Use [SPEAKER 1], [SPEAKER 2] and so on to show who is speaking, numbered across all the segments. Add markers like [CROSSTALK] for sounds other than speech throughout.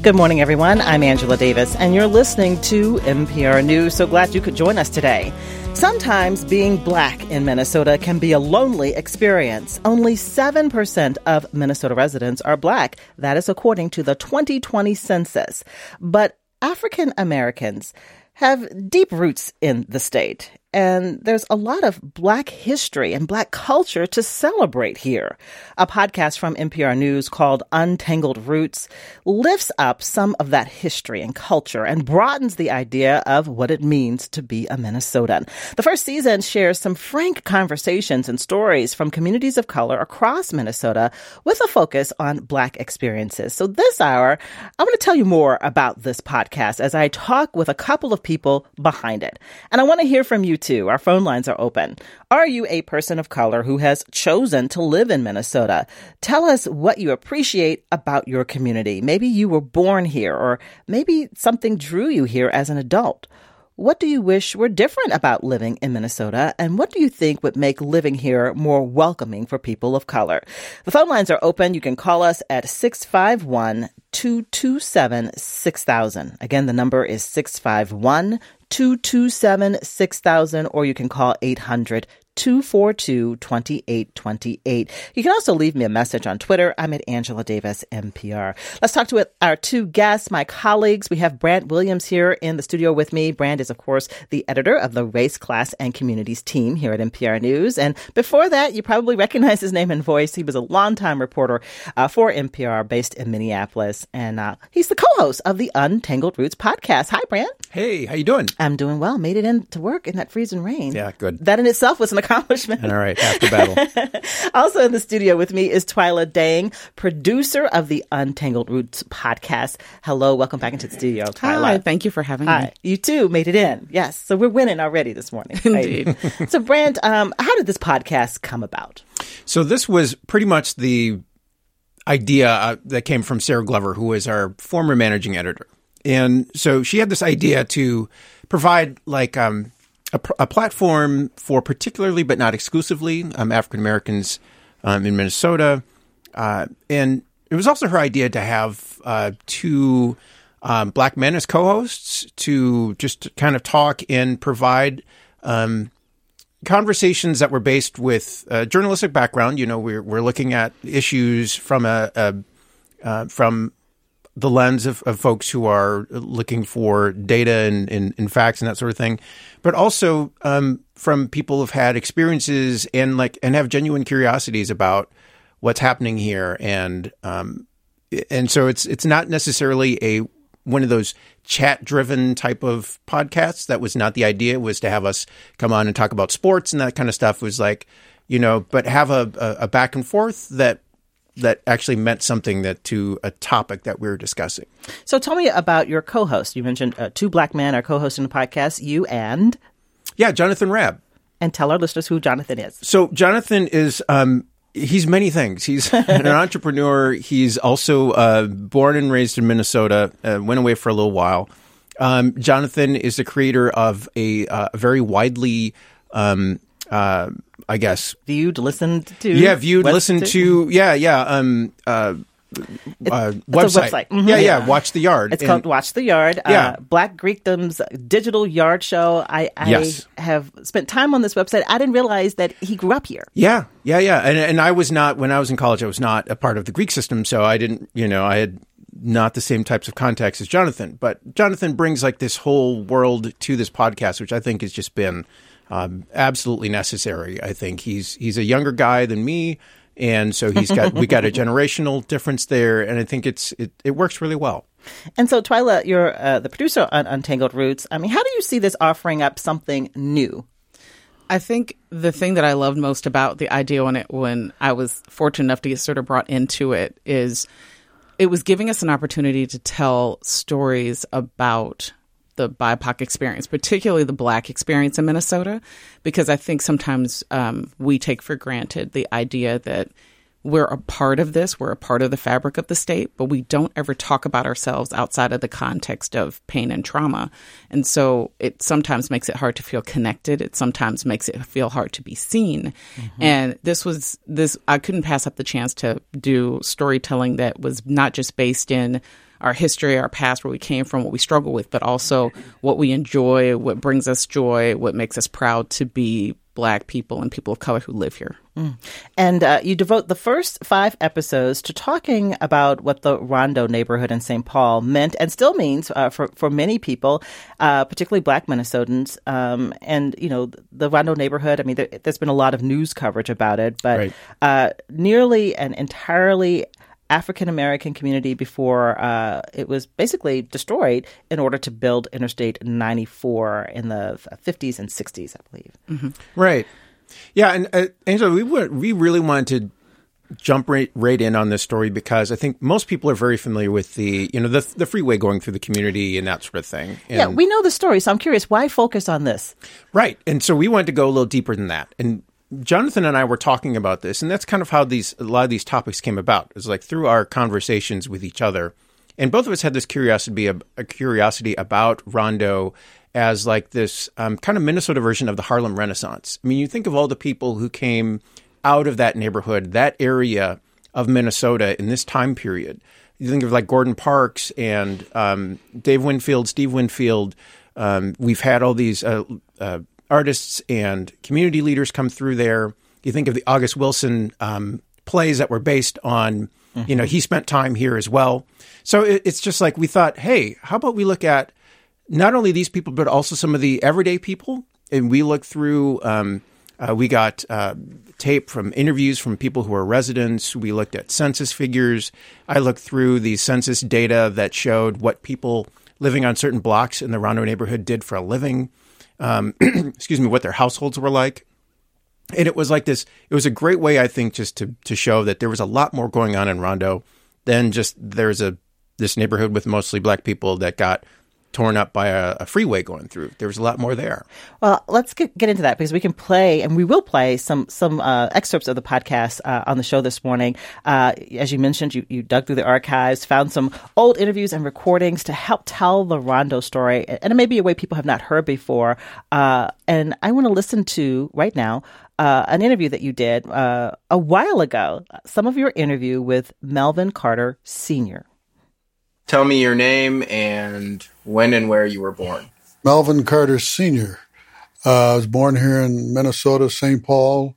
[SPEAKER 1] Good morning, everyone. I'm Angela Davis, and you're listening to MPR News. So glad you could join us today. Sometimes being black in Minnesota can be a lonely experience. Only 7% of Minnesota residents are black. That is according to the 2020 census. But African Americans have deep roots in the state and there's a lot of Black history and Black culture to celebrate here. A podcast from MPR News called Untangled Roots lifts up some of that history and culture and broadens the idea of what it means to be a Minnesotan. The first season shares some frank conversations and stories from communities of color across Minnesota with a focus on Black experiences. So this hour, I'm going to tell you more about this podcast as I talk with a couple of people behind it. And I want to hear from you too. Our phone lines are open. Are you a person of color who has chosen to live in Minnesota? Tell us what you appreciate about your community. Maybe you were born here, or maybe something drew you here as an adult. What do you wish were different about living in Minnesota? And what do you think would make living here more welcoming for people of color? The phone lines are open. You can call us at 651 227 6000. Again, the number is 651 227 6000, or you can call 800 242 2828. You can also leave me a message on Twitter. I'm at Angela Davis MPR. Let's talk to our two guests, my colleagues. We have Brandt Williams here in the studio with me. Brandt is, of course, the editor of the Race, Class, and Communities team here at MPR News. And before that, you probably recognize his name and voice. He was a longtime reporter uh, for MPR based in Minneapolis. And uh, he's the co-host of the Untangled Roots podcast. Hi, Brandt.
[SPEAKER 2] Hey, how you doing?
[SPEAKER 1] I'm doing well. Made it into work in that freezing rain.
[SPEAKER 2] Yeah, good.
[SPEAKER 1] That in itself was an accomplishment.
[SPEAKER 2] All right, after battle. [LAUGHS]
[SPEAKER 1] also in the studio with me is Twyla Dang, producer of the Untangled Roots podcast. Hello, welcome back into the studio, Twyla.
[SPEAKER 3] Hi, thank you for having Hi. me.
[SPEAKER 1] You too made it in. Yes, so we're winning already this morning. [LAUGHS]
[SPEAKER 3] Indeed.
[SPEAKER 1] so, Brandt, um, how did this podcast come about?
[SPEAKER 2] So this was pretty much the idea uh, that came from Sarah Glover, who was our former managing editor. And so she had this idea to provide like um, a, a, platform for particularly, but not exclusively, um, African Americans um, in Minnesota. Uh, and it was also her idea to have uh, two um, black men as co-hosts to just kind of talk and provide um, conversations that were based with a journalistic background. You know, we're we're looking at issues from a, a uh, from the lens of, of folks who are looking for data and, and, and facts and that sort of thing, but also um, from people who've had experiences and like and have genuine curiosities about what's happening here, and um, and so it's it's not necessarily a one of those chat driven type of podcasts. That was not the idea. It was to have us come on and talk about sports and that kind of stuff. It was like you know, but have a, a, a back and forth that that actually meant something that to a topic that we were discussing.
[SPEAKER 1] So tell me about your co-host. You mentioned uh, two black men are co-hosting the podcast. You and
[SPEAKER 2] yeah, Jonathan Rabb.
[SPEAKER 1] And tell our listeners who Jonathan is.
[SPEAKER 2] So Jonathan is um, he's many things. He's [LAUGHS] an [LAUGHS] entrepreneur. He's also uh, born and raised in Minnesota. Uh, went away for a little while. Um, Jonathan is the creator of a, uh, very widely um, uh, I guess
[SPEAKER 1] viewed, listened to.
[SPEAKER 2] Yeah, viewed, listened to. Yeah, yeah. Um, uh, uh, website.
[SPEAKER 1] website.
[SPEAKER 2] Mm-hmm. Yeah, yeah, Watch the Yard.
[SPEAKER 1] It's and, called Watch the Yard. Uh, yeah. Uh, Black Greekdom's digital yard show. I, I yes. have spent time on this website. I didn't realize that he grew up here.
[SPEAKER 2] Yeah, yeah, yeah. And, and I was not, when I was in college, I was not a part of the Greek system. So I didn't, you know, I had not the same types of contacts as Jonathan. But Jonathan brings like this whole world to this podcast, which I think has just been um, absolutely necessary. I think he's he's a younger guy than me, and so he's got we got a [LAUGHS] generational difference there, and I think it's it, it works really well.
[SPEAKER 1] And so, Twyla, you're uh, the producer on Untangled Roots. I mean, how do you see this offering up something new?
[SPEAKER 3] I think the thing that I loved most about the idea when it when I was fortunate enough to get sort of brought into it is it was giving us an opportunity to tell stories about the BIPOC experience, particularly the Black experience in Minnesota, because I think sometimes um, we take for granted the idea that we're a part of this, we're a part of the fabric of the state, but we don't ever talk about ourselves outside of the context of pain and trauma. And so it sometimes makes it hard to feel connected. It sometimes makes it feel hard to be seen. Mm-hmm. And this was this, I couldn't pass up the chance to do storytelling that was not just based in our history, our past, where we came from, what we struggle with, but also what we enjoy, what brings us joy, what makes us proud to be black people and people of color who live here. Mm.
[SPEAKER 1] And uh, you devote the first five episodes to talking about what the Rondo neighborhood in St. Paul meant and still means uh, for, for many people, uh, particularly black Minnesotans. Um, and, you know, the Rondo neighborhood, I mean, there, has been a lot of news coverage about it, but right. Uh, nearly and entirely African American community before uh, it was basically destroyed in order to build Interstate 94 in the 50s and 60s, I believe.
[SPEAKER 2] Mm-hmm. Right. Yeah, and uh, Angela, we we really wanted to jump right, right in on this story because I think most people are very familiar with the you know the the freeway going through the community and that sort of thing. And,
[SPEAKER 1] yeah, we know the story, so I'm curious why focus on this.
[SPEAKER 2] Right, and so we wanted to go a little deeper than that, and Jonathan and I were talking about this, and that's kind of how these a lot of these topics came about. It's like through our conversations with each other, and both of us had this curiosity a, a curiosity about Rondo as like this um, kind of Minnesota version of the Harlem Renaissance. I mean, you think of all the people who came out of that neighborhood, that area of Minnesota in this time period. You think of like Gordon Parks and um, Dave Winfield, Steve Winfield. Um, we've had all these uh, uh, artists and community leaders come through there. You think of the August Wilson um, plays that were based on, mm-hmm. you know, he spent time here as well. So it, it's just like we thought, hey, how about we look at not only these people, but also some of the everyday people? And we look through, um, uh, we got uh, tape from interviews from people who are residents. We looked at census figures. I looked through the census data that showed what people living on certain blocks in the Rondo neighborhood did for a living um, [CLEARS THROAT] excuse me, what their households were like. And it was like this. It was a great way, I think, just to to show that there was a lot more going on in Rondo than just there's a this neighborhood with mostly black people that got torn up by a, a, freeway going through. There was a lot more there.
[SPEAKER 1] Well, let's get, get into that because we can play and we will play some some uh, excerpts of the podcast uh, on the show this morning. Uh, as you mentioned, you, you dug through the archives, found some old interviews and recordings to help tell the Rondo story, and it may be a way people have not heard before. Uh, and I want to listen to right now. Uh, an interview that you did uh, a while ago, some of your interview with Melvin Carter Sr.
[SPEAKER 4] Tell me your name and when and where you were born.
[SPEAKER 5] Melvin Carter Sr. Uh, I was born here in Minnesota, St. Paul,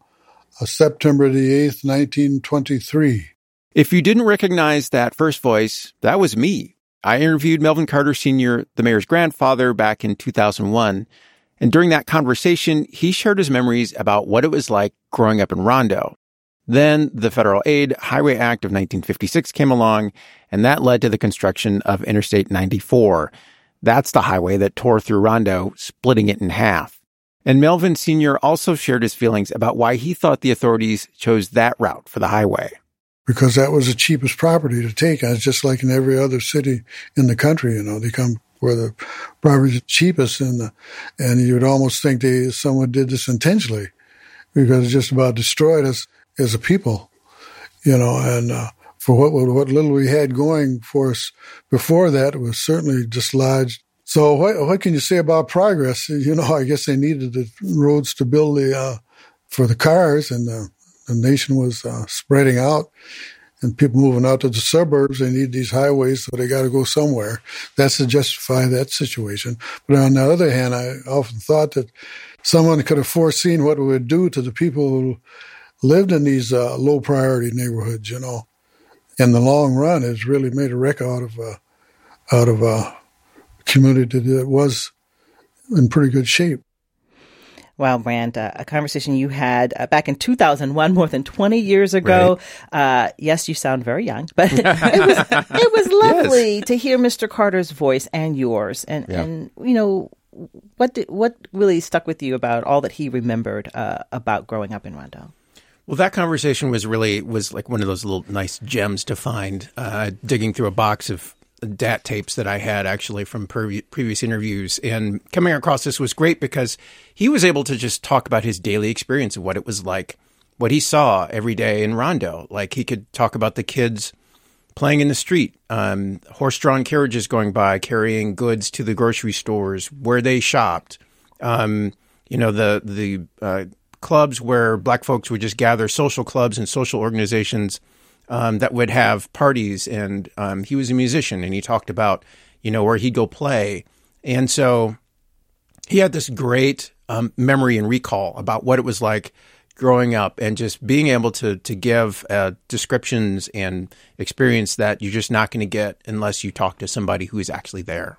[SPEAKER 5] uh, September the 8th, 1923.
[SPEAKER 2] If you didn't recognize that first voice, that was me. I interviewed Melvin Carter Sr., the mayor's grandfather, back in 2001. And during that conversation, he shared his memories about what it was like growing up in Rondo. Then the Federal Aid Highway Act of 1956 came along, and that led to the construction of Interstate 94. That's the highway that tore through Rondo, splitting it in half. And Melvin Sr. also shared his feelings about why he thought the authorities chose that route for the highway.
[SPEAKER 5] Because that was the cheapest property to take. It's just like in every other city in the country, you know, they come where the property is cheapest and the, and you would almost think they someone did this intentionally because it just about destroyed us as a people, you know, and uh, for what what little we had going for us before that was certainly dislodged. So what what can you say about progress? You know, I guess they needed the roads to build the uh, for the cars, and the, the nation was uh, spreading out, and people moving out to the suburbs. They need these highways, so they got to go somewhere. That's to justify that situation. But on the other hand, I often thought that someone could have foreseen what it would do to the people who lived in these uh, low priority neighborhoods, you know, in the long run, has really made a wreck out of uh, out of a community that was in pretty good shape.
[SPEAKER 1] Wow, Brandt, uh, a conversation you had uh, back in 2001, more than 20 years ago. Right. Uh, yes, you sound very young, but [LAUGHS] it was, it was [LAUGHS] lovely yes. to hear Mr. Carter's voice and yours. And, yeah. and you know, what did, what really stuck with you about all that he remembered uh, about growing up in Rondo?
[SPEAKER 2] Well, that conversation was really was like one of those little nice gems to find. Uh, digging through a box of DAT tapes that I had actually from pre- previous interviews, and coming across this was great because he was able to just talk about his daily experience of what it was like, what he saw every day in Rondo. Like he could talk about the kids playing in the street, um, horse-drawn carriages going by carrying goods to the grocery stores where they shopped. Um, you know the the uh, clubs where black folks would just gather, social clubs and social organizations um, that would have parties, and um, he was a musician, and he talked about you know where he'd go play, and so he had this great um, memory and recall about what it was like growing up and just being able to to give uh, descriptions and experience that you're just not going to get unless you talk to somebody who is actually there.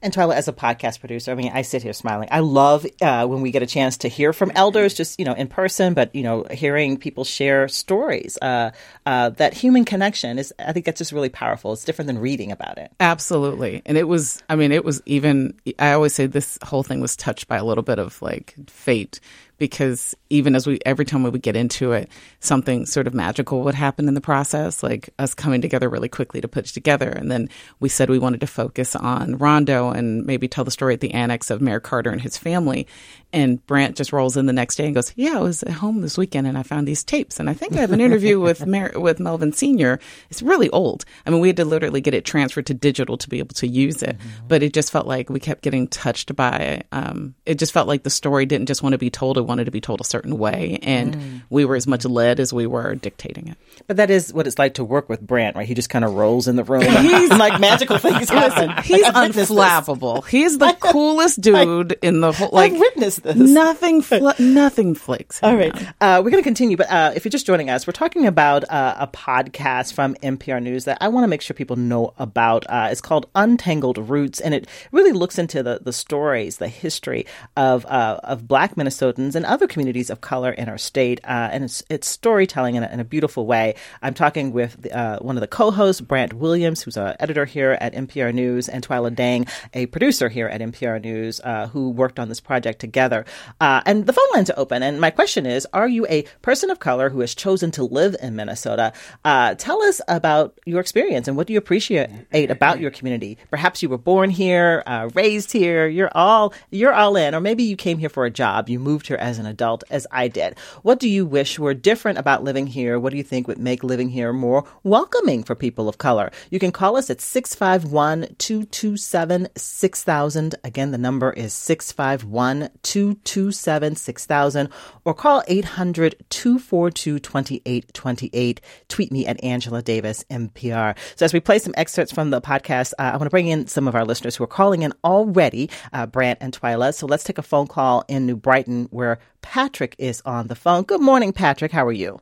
[SPEAKER 1] And Twyla, as a podcast producer, I mean, I sit here smiling. I love uh, when we get a chance to hear from elders, just you know, in person, but you know, hearing people share stories. Uh, uh, that human connection is, I think, that's just really powerful. It's different than reading about it.
[SPEAKER 3] Absolutely, and it was. I mean, it was even. I always say this whole thing was touched by a little bit of like fate because even as we every time we would get into it something sort of magical would happen in the process like us coming together really quickly to put it together and then we said we wanted to focus on rondo and maybe tell the story at the annex of mayor carter and his family and Brandt just rolls in the next day and goes, "Yeah, I was at home this weekend and I found these tapes, and I think I have an interview with [LAUGHS] Mer- with Melvin Senior. It's really old. I mean, we had to literally get it transferred to digital to be able to use it, mm-hmm. but it just felt like we kept getting touched by. Um, it just felt like the story didn't just want to be told; it wanted to be told a certain way, and mm. we were as much led as we were dictating it.
[SPEAKER 1] But that is what it's like to work with Brandt, right? He just kind of rolls in the room, [LAUGHS] and [LAUGHS] like magical things happen.
[SPEAKER 3] He's like, unflappable. He's the [LAUGHS] coolest dude in the whole. Like,
[SPEAKER 1] I've witnessed this.
[SPEAKER 3] Nothing, fl- nothing flicks.
[SPEAKER 1] All right, uh, we're going to continue, but uh, if you're just joining us, we're talking about uh, a podcast from MPR News that I want to make sure people know about. Uh, it's called Untangled Roots, and it really looks into the the stories, the history of uh, of Black Minnesotans and other communities of color in our state, uh, and it's it's storytelling in a, in a beautiful way. I'm talking with one of the co-hosts, Brandt Williams, who's an editor here at MPR News, and Twyla Dang, a producer here at MPR News, who worked on this project together. Uh, and the phone lines are open. And my question is Are you a person of color who has chosen to live in Minnesota? Uh, tell us about your experience and what do you appreciate about your community? Perhaps you were born here, uh, raised here, you're all, you're all in, or maybe you came here for a job, you moved here as an adult, as I did. What do you wish were different about living here? What do you think would make living here more welcoming for people of color? You can call us at 651 227 6000. Again, the number is 651 227 227 6000 or call 800 242 2828. Tweet me at Angela Davis MPR. So as we play some excerpts from the podcast, uh, I want to bring in some of our listeners who are calling in already, uh, Brandt and Twyla. So let's take a phone call in New Brighton where Patrick is on the phone. Good morning, Patrick. How are you?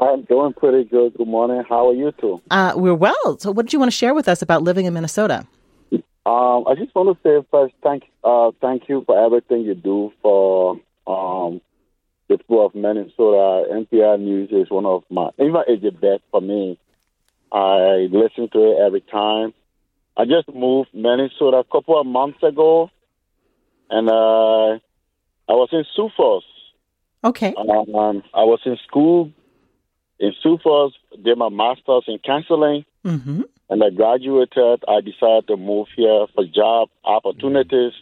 [SPEAKER 6] I'm doing pretty good. Good morning. How are you two?
[SPEAKER 1] Uh, we're well. So, what did you want to share with us about living in Minnesota?
[SPEAKER 6] Um, I just want to say first, thank uh, thank you for everything you do for um, the people of Minnesota. MPR News is one of my, even is the best for me. I listen to it every time. I just moved Minnesota a couple of months ago, and uh, I was in Sioux Falls.
[SPEAKER 1] Okay.
[SPEAKER 6] Um, I was in school in Sioux Falls, did my master's in counseling.
[SPEAKER 1] Mm-hmm.
[SPEAKER 6] And I graduated. I decided to move here for job opportunities.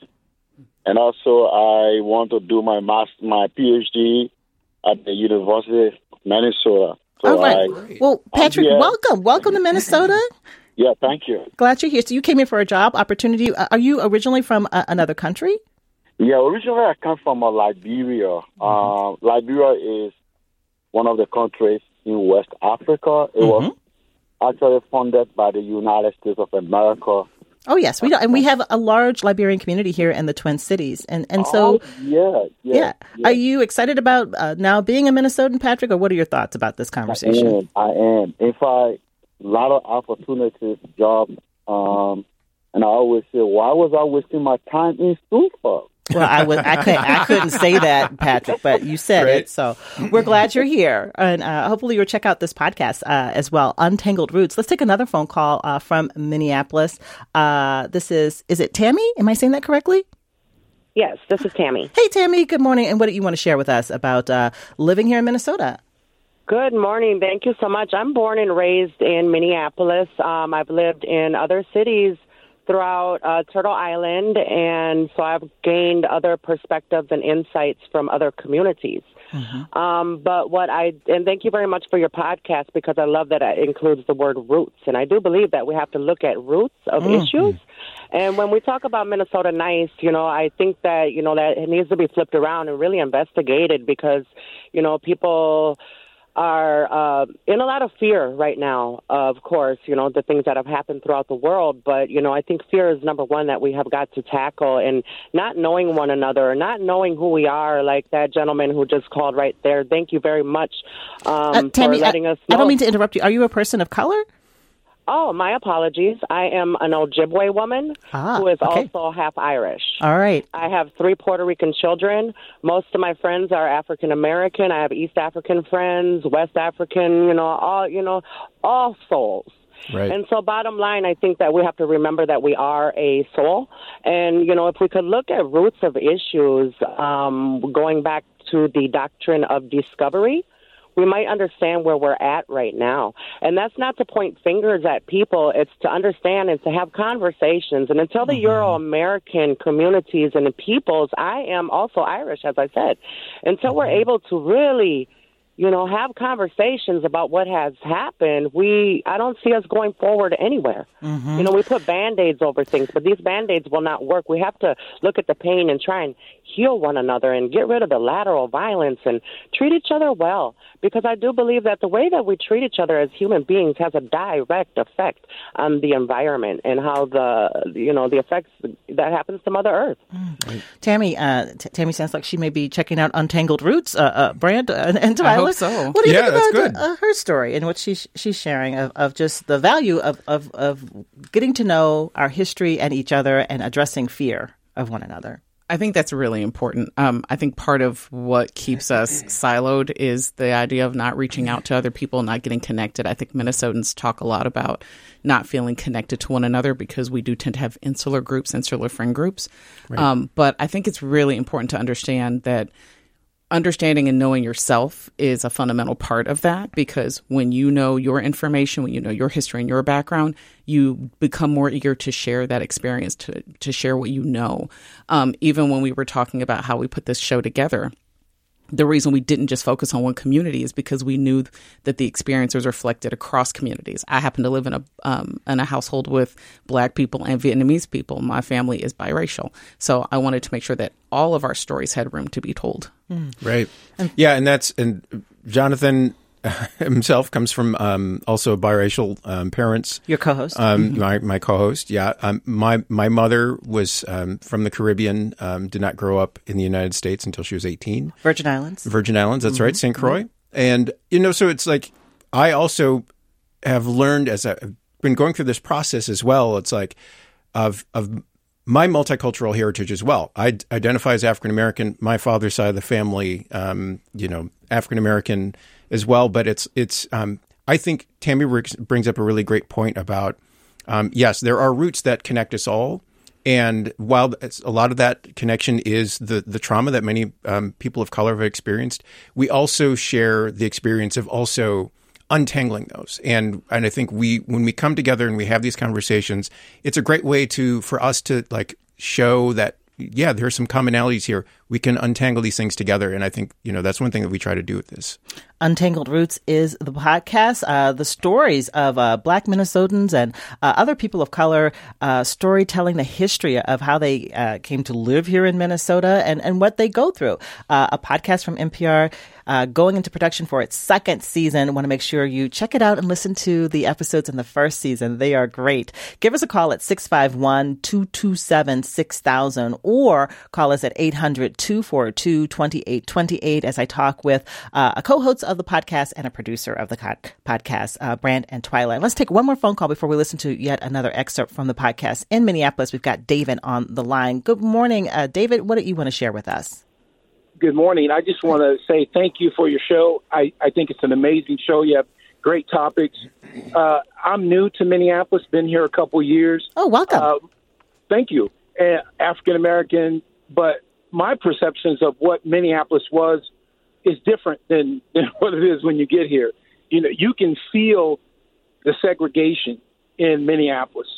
[SPEAKER 6] And also, I want to do my master, my PhD at the University of Minnesota.
[SPEAKER 1] So All right. I, well, Patrick, welcome. Welcome to Minnesota. [LAUGHS]
[SPEAKER 6] Yeah, thank you.
[SPEAKER 1] Glad you're here. So you came here for a job opportunity. Uh, are you originally from uh, another country?
[SPEAKER 6] Yeah, originally I come from uh, Liberia. Mm-hmm. Uh, Liberia is one of the countries in West Africa. It mm-hmm. was actually funded by the United States of America.
[SPEAKER 1] Oh yes, we do, and we have a large Liberian community here in the Twin Cities, and and so
[SPEAKER 6] oh, yeah, yeah,
[SPEAKER 1] yeah, yeah. Are you excited about uh, now being a Minnesotan, Patrick, or what are your thoughts about this conversation?
[SPEAKER 6] I am. I am. In fact, a lot of opportunities, jobs, um, and I always say, why was I wasting my time in school for?
[SPEAKER 1] Well, I was I couldn't I couldn't [LAUGHS] say that, Patrick, but you said right. it, so we're glad you're here, and uh, hopefully you'll check out this podcast uh, as well. Untangled Roots. Let's take another phone call uh, from Minneapolis. Uh, this is is it Tammy? Am I saying that correctly?
[SPEAKER 7] Yes, this is Tammy.
[SPEAKER 1] Hey, Tammy. Good morning. And what do you want to share with us about uh, living here in Minnesota?
[SPEAKER 7] Good morning. Thank you so much. I'm born and raised in Minneapolis. Um, I've lived in other cities throughout uh, Turtle Island, and so I've gained other perspectives and insights from other communities. Mm-hmm. Um, but what I and thank you very much for your podcast because I love that it includes the word roots, and I do believe that we have to look at roots of mm-hmm. issues. And when we talk about Minnesota nice, you know, I think that you know that it needs to be flipped around and really investigated because you know people are uh, in a lot of fear right now, of course, you know, the things that have happened throughout the world. But, you know, I think fear is number one that we have got to tackle and not knowing one another, not knowing who we are, like that gentleman who just called right there. Thank you very much um,
[SPEAKER 1] Uh, Tammy,
[SPEAKER 7] for letting
[SPEAKER 1] I,
[SPEAKER 7] us know.
[SPEAKER 1] I don't mean to interrupt you. Are you a person of color?
[SPEAKER 7] Oh, my apologies. I am an Ojibwe woman
[SPEAKER 1] Ah,
[SPEAKER 7] who is
[SPEAKER 1] okay.
[SPEAKER 7] also half Irish.
[SPEAKER 1] All right.
[SPEAKER 7] I have three Puerto Rican children. Most of my friends are African American. I have East African friends, West African, you know, all you know, all souls.
[SPEAKER 2] Right.
[SPEAKER 7] And so, bottom line, I think that we have to remember that we are a soul. And, you know, if we could look at roots of issues, um, going back to the doctrine of discovery, we might understand where we're at right now. And that's not to point fingers at people, it's to understand and to have conversations. And until the mm-hmm. Euro American communities and the peoples, I am also Irish, as I said, until we're mm-hmm. able to really you know, have conversations about what has happened, we I don't see us going forward anywhere. You know, we put band-aids over things, but these band-aids will not work. We have to look at the pain and try and heal one another and get rid of the lateral violence and treat each other well because I do believe that the way that we treat each other as human beings has a direct effect on the environment and how the you know, the effects that happens to Mother Earth.
[SPEAKER 1] Tammy, uh, T- Tammy sounds like she may be checking out Untangled Roots. Uh, uh, Brandt uh, and Twyla.
[SPEAKER 3] Hope so.
[SPEAKER 1] What do you
[SPEAKER 2] Yeah,
[SPEAKER 1] think
[SPEAKER 2] that's
[SPEAKER 1] about
[SPEAKER 2] good.
[SPEAKER 1] Uh, her story and what she's she's sharing of, of just the value of, of of getting to know our history and each other and addressing fear of one another.
[SPEAKER 3] I think that's really important. Um, I think part of what keeps us siloed is the idea of not reaching out to other people, not getting connected. I think Minnesotans talk a lot about not feeling connected to one another because we do tend to have insular groups, insular friend groups. Um, but I think it's really important to understand that understanding and knowing yourself is a fundamental part of that because when you know your information, when you know your history and your background, you become more eager to share that experience, to, to share what you know. Um, even when we were talking about how we put this show together, the reason we didn't just focus on one community is because we knew that the experience was reflected across communities. I happen to live in a um, in a household with Black people and Vietnamese people. My family is biracial, so I wanted to make sure that all of our stories had room to be told.
[SPEAKER 2] Right. Yeah, and that's and Jonathan [LAUGHS] himself comes from um, also biracial um, parents.
[SPEAKER 1] Your co-host.
[SPEAKER 2] Um, my my co-host, yeah. Um, my my mother was um, from the Caribbean. Um, did not grow up in the United States until she was eighteen.
[SPEAKER 1] Virgin Islands.
[SPEAKER 2] Virgin Islands. That's right, St. Croix. And you know, so it's like I also have learned as I've been going through this process as well. It's like of of my multicultural heritage as well. I identify as African American. My father's side of the family, um, you know, African American as well. But it's it's. Um, I think Tammy brings up a really great point about um, yes, there are roots that connect us all. And while a lot of that connection is the, the trauma that many um, people of color have experienced, we also share the experience of also untangling those. And and I think we when we come together and we have these conversations, it's a great way to for us to like show that yeah, there are some commonalities here. We can untangle these things together. And I think, you know, that's one thing that we try to do with this.
[SPEAKER 1] Untangled Roots is the podcast, uh, the stories of uh, Black Minnesotans and uh, other people of color, uh, storytelling the history of how they uh, came to live here in Minnesota and, and what they go through. Uh, a podcast from MPR. Uh, going into production for its second season. Want to make sure you check it out and listen to the episodes in the first season. They are great. Give us a call at 651 227 6000 or call us at 800 242 2828 as I talk with uh, a co host of the podcast and a producer of the co- podcast, uh, Brandt and Twyla. Let's take one more phone call before we listen to yet another excerpt from the podcast. In Minneapolis, we've got David on the line. Good morning, uh, David. What do you want to share with us?
[SPEAKER 8] Good morning. I just want to say thank you for your show. I, I think it's an amazing show. You have great topics. Uh, I'm new to Minneapolis, been here a couple years.
[SPEAKER 1] Oh, welcome.
[SPEAKER 8] Uh, thank you. Uh, African American, but my perceptions of what Minneapolis was is different than, [LAUGHS] than what it is when you get here. You know, you can feel the segregation in Minneapolis,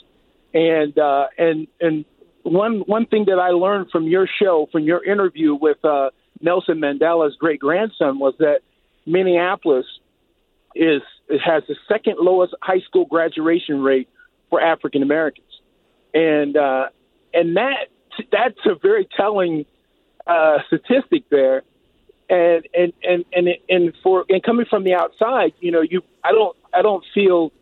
[SPEAKER 8] and uh, and and one one thing that I learned from your show, from your interview with uh, Nelson Mandela's great grandson, was that Minneapolis is it has the second lowest high school graduation rate for African Americans, and uh, and that that's a very telling uh, statistic there. and and and and and for and coming from the outside, you know, you I don't I don't feel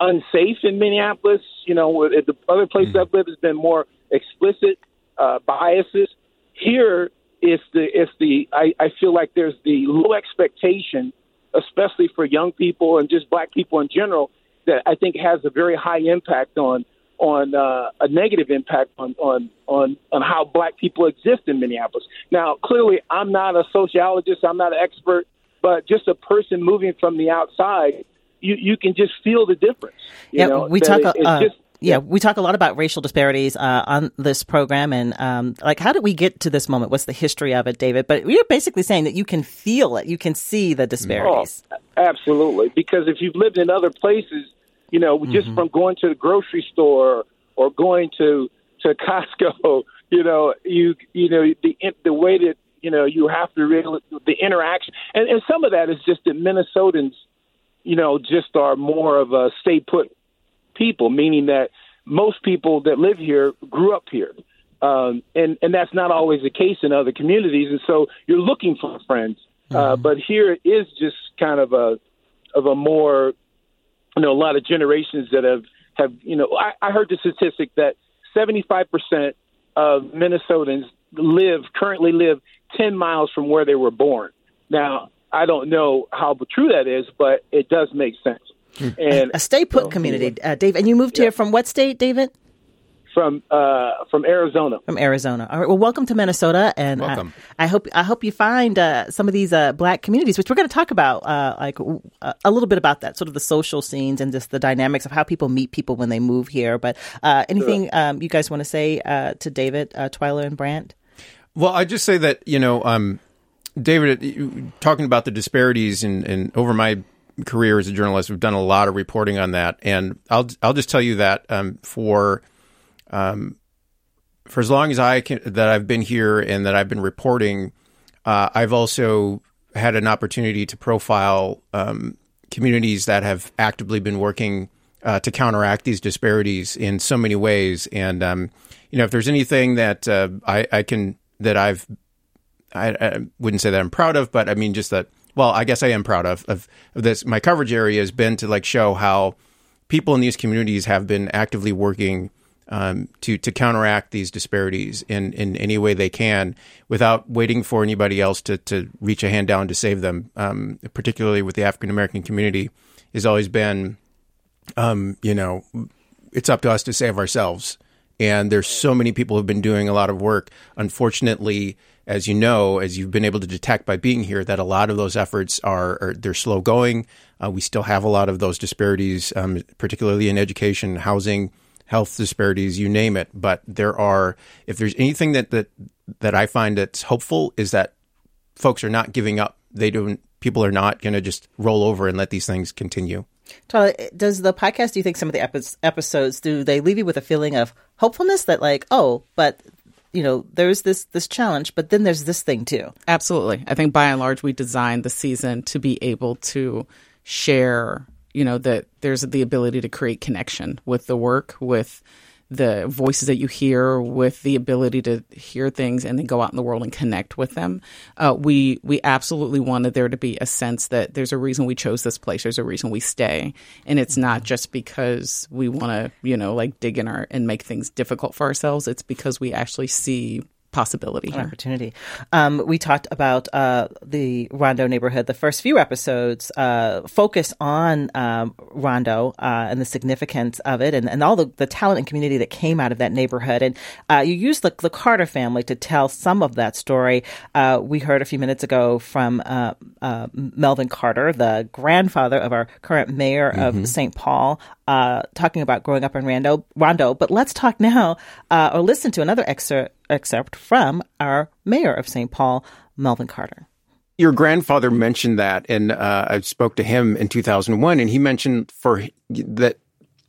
[SPEAKER 8] unsafe in Minneapolis. You know, the other places mm-hmm. I've lived has been more explicit uh, biases. Here is the is the I, I feel like there's the low expectation, especially for young people and just black people in general, that I think has a very high impact on on uh, a negative impact on, on on on how black people exist in Minneapolis. Now, clearly, I'm not a sociologist, I'm not an expert, but just a person moving from the outside, you you can just feel the difference.
[SPEAKER 1] yeah, know, we talk. It, uh, just, yeah, we talk a lot about racial disparities uh, on this program, and um, like, how did we get to this moment? What's the history of it, David? But you're basically saying that you can feel it, you can see the disparities.
[SPEAKER 8] Oh, absolutely, because if you've lived in other places, you know, just mm-hmm. from going to the grocery store or going to to Costco, [LAUGHS] you know, you you know the the way that you know you have to really the interaction, and, and some of that is just that Minnesotans, you know, just are more of a stay put people, meaning that most people that live here grew up here. Um, and and that's not always the case in other communities, and so you're looking for friends. Uh, mm-hmm. Uh, but here it is just kind of a of a more you know a lot of generations that have have you know I, I heard the statistic that 75 percent of Minnesotans live currently live 10 miles from where they were born. Now I don't know how true that is, but it does make sense.
[SPEAKER 1] And a, a stay put so, community, uh, Dave. And you moved yeah. here from what state, David?
[SPEAKER 8] from uh, from Arizona.
[SPEAKER 1] From Arizona. All right. Well, welcome to Minnesota, and welcome. I, I hope I hope you find uh, some of these uh, black communities, which we're going to talk about, uh, like uh, a little bit about that, sort of the social scenes and just the dynamics of how people meet people when they move here. But uh, anything sure. um, you guys want to say to David, Twyla, and Brandt?
[SPEAKER 2] Well, I just say that you know, um, David, talking about the disparities and in, in, over my career as a journalist, we've done a lot of reporting on that, and I'll I'll just tell you that um, for um, for as long as I can, that I've been here and that I've been reporting, uh, I've also had an opportunity to profile um, communities that have actively been working uh, to counteract these disparities in so many ways. And um, you know, if there's anything that uh, I, I, can that I've I, I, wouldn't say that I'm proud of, but I mean just that. Well, I guess I am proud of, of of this. My coverage area has been to like show how people in these communities have been actively working um, to to counteract these disparities in, in any way they can without waiting for anybody else to to reach a hand down to save them. Um, particularly with the African American community, has always been, um, you know, it's up to us to save ourselves. And there's so many people who've been doing a lot of work. Unfortunately, as you know, as you've been able to detect by being here, that a lot of those efforts are, are they're slow going. Uh, we still have a lot of those disparities, um, particularly in education, housing health disparities, you name it. But there are, if there's anything that that that I find that's hopeful, is that folks are not giving up. They don't. People are not going to just roll over and let these things continue.
[SPEAKER 1] does the podcast? Do you think some of the epi- episodes do they leave you with a feeling of hopefulness that like, oh, but you know, there's this this challenge, but then there's this thing too.
[SPEAKER 3] Absolutely, I think by and large we designed the season to be able to share you know that there's the ability to create connection with the work with the voices that you hear with the ability to hear things and then go out in the world and connect with them. Uh, we we absolutely wanted there to be a sense that there's a reason we chose this place. There's a reason we stay, and it's not just because we want to you know like dig in our and make things difficult for ourselves. It's because we actually see possibility here.
[SPEAKER 1] opportunity. Um, we talked about uh, the Rondo neighborhood. The first few episodes uh, focus on um, Rondo uh, and the significance of it and, and all the, the talent and community that came out of that neighborhood. And uh, you used the, the, Carter family to tell some of that story. Uh, we heard a few minutes ago from uh, Melvin Carter, the grandfather of our current mayor mm-hmm. of St. Paul, talking about growing up in Rondo. Rondo. But let's talk now uh, or listen to another excerpt excerpt from our mayor of St. Paul, Melvin Carter.
[SPEAKER 2] Your grandfather mentioned that, and uh, I spoke to him in 2001, and he mentioned for that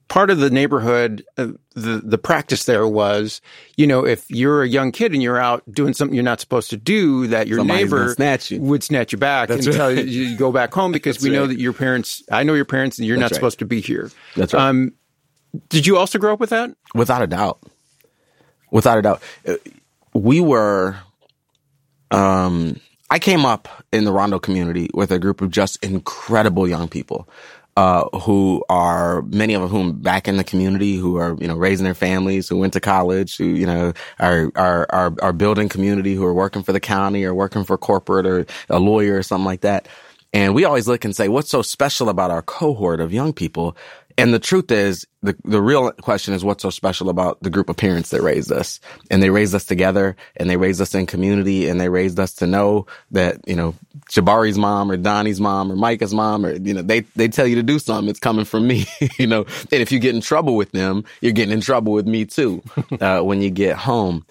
[SPEAKER 2] part of the neighborhood, uh, the the practice there was, you know, if you're a young kid and you're out doing something you're not supposed to do, that your Somebody's neighbor
[SPEAKER 9] snatch you.
[SPEAKER 2] would snatch you back That's and right. tell you, you go back home [LAUGHS] because we right. know that your parents. I know your parents, and you're That's not right. supposed to be here.
[SPEAKER 9] That's right. Um,
[SPEAKER 2] did you also grow up with that?
[SPEAKER 9] Without a doubt without a doubt. Uh, we were, um, I came up in the Rondo community with a group of just incredible young people. Uh, who are many of whom back in the community who are you know raising their families who went to college who you know are are are, are building community who are working for the county or working for corporate or a lawyer or something like that. And we always look and say what's so special about our cohort of young people and the truth is, the, the real question is what's so special about the group of parents that raised us. And they raised us together and they raised us in community and they raised us to know that, you know, Jabari's mom or Donnie's mom or Micah's mom or, you know, they, they tell you to do something. It's coming from me, [LAUGHS] you know, and if you get in trouble with them, you're getting in trouble with me too, [LAUGHS] uh, when you get home.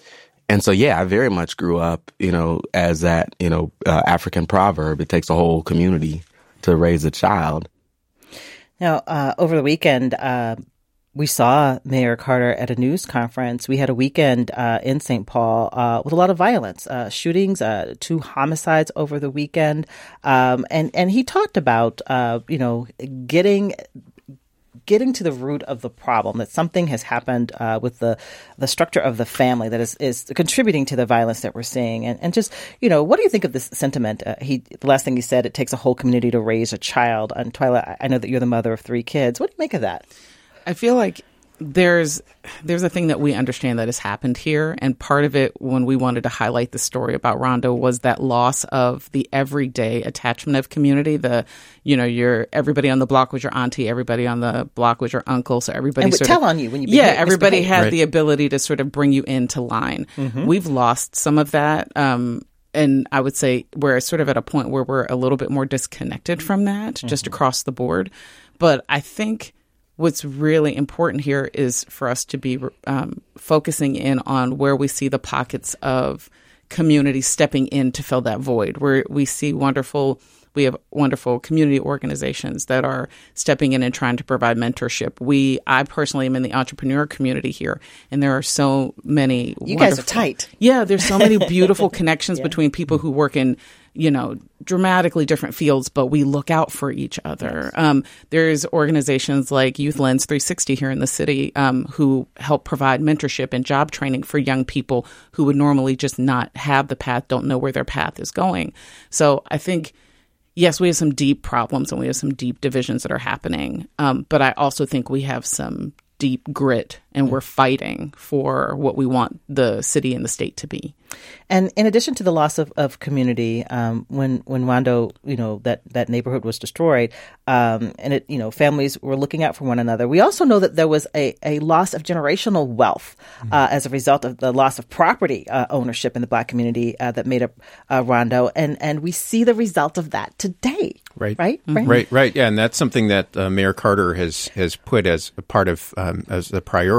[SPEAKER 9] And so, yeah, I very much grew up, you know, as that, you know, uh, African proverb. It takes a whole community to raise a child.
[SPEAKER 1] Now, uh, over the weekend, uh, we saw Mayor Carter at a news conference. We had a weekend uh, in St. Paul uh, with a lot of violence, uh, shootings, uh, two homicides over the weekend, um, and and he talked about you know getting getting to the root of the problem that something has happened uh, with the the structure of the family that is, is contributing to the violence that we're seeing. And, and just you know what do you think of this sentiment? Uh, he the last thing he said it takes a whole community to raise a child. And Twyla I know that you're the mother of three kids. What do you make of that?
[SPEAKER 3] I feel like there's there's a thing that we understand that has happened here and part of it when we wanted to highlight the story about Rondo was that loss of the everyday attachment of community the you know your everybody on the block was your auntie everybody on the block was your uncle so everybody
[SPEAKER 1] and would
[SPEAKER 3] sort
[SPEAKER 1] tell
[SPEAKER 3] of,
[SPEAKER 1] on you when you
[SPEAKER 3] yeah everybody
[SPEAKER 1] misbehave.
[SPEAKER 3] had
[SPEAKER 2] Right.
[SPEAKER 3] the ability to sort of bring you into line we've lost some of that um and I would say we're sort of at a point where we're a little bit more disconnected from that, just across the board. But I think what's really important here is for us to be um, focusing in on where we see the pockets of community stepping in to fill that void, where we see wonderful. We have wonderful community organizations that are stepping in and trying to provide mentorship. We, I personally am in the entrepreneur community here, and there are so many.
[SPEAKER 1] You guys are tight.
[SPEAKER 3] yeah, there's so many [LAUGHS] beautiful connections between people who work in, you know, dramatically different fields, but we look out for each other. Um, there's organizations like Youth Lens 360 here in the city um, who help provide mentorship and job training for young people who would normally just not have the path, don't know where their path is going. So I think. Yes, we have some deep problems and we have some deep divisions that are happening. Um, but I also think we have some deep grit and we're fighting for what we want the city and the state to be.
[SPEAKER 1] And in addition to the loss of, of community, um, when when Rondo, you know that that neighborhood was destroyed, um, and it you know families were looking out for one another. We also know that there was a, a loss of generational wealth uh, as a result of the loss of property uh, ownership in the Black community uh, that made up uh, Rondo, and and we see the result of that today.
[SPEAKER 2] Right.
[SPEAKER 1] Right. Right.
[SPEAKER 2] Right, right, yeah, and that's something that uh, Mayor Carter has has put as a part of um, as a priority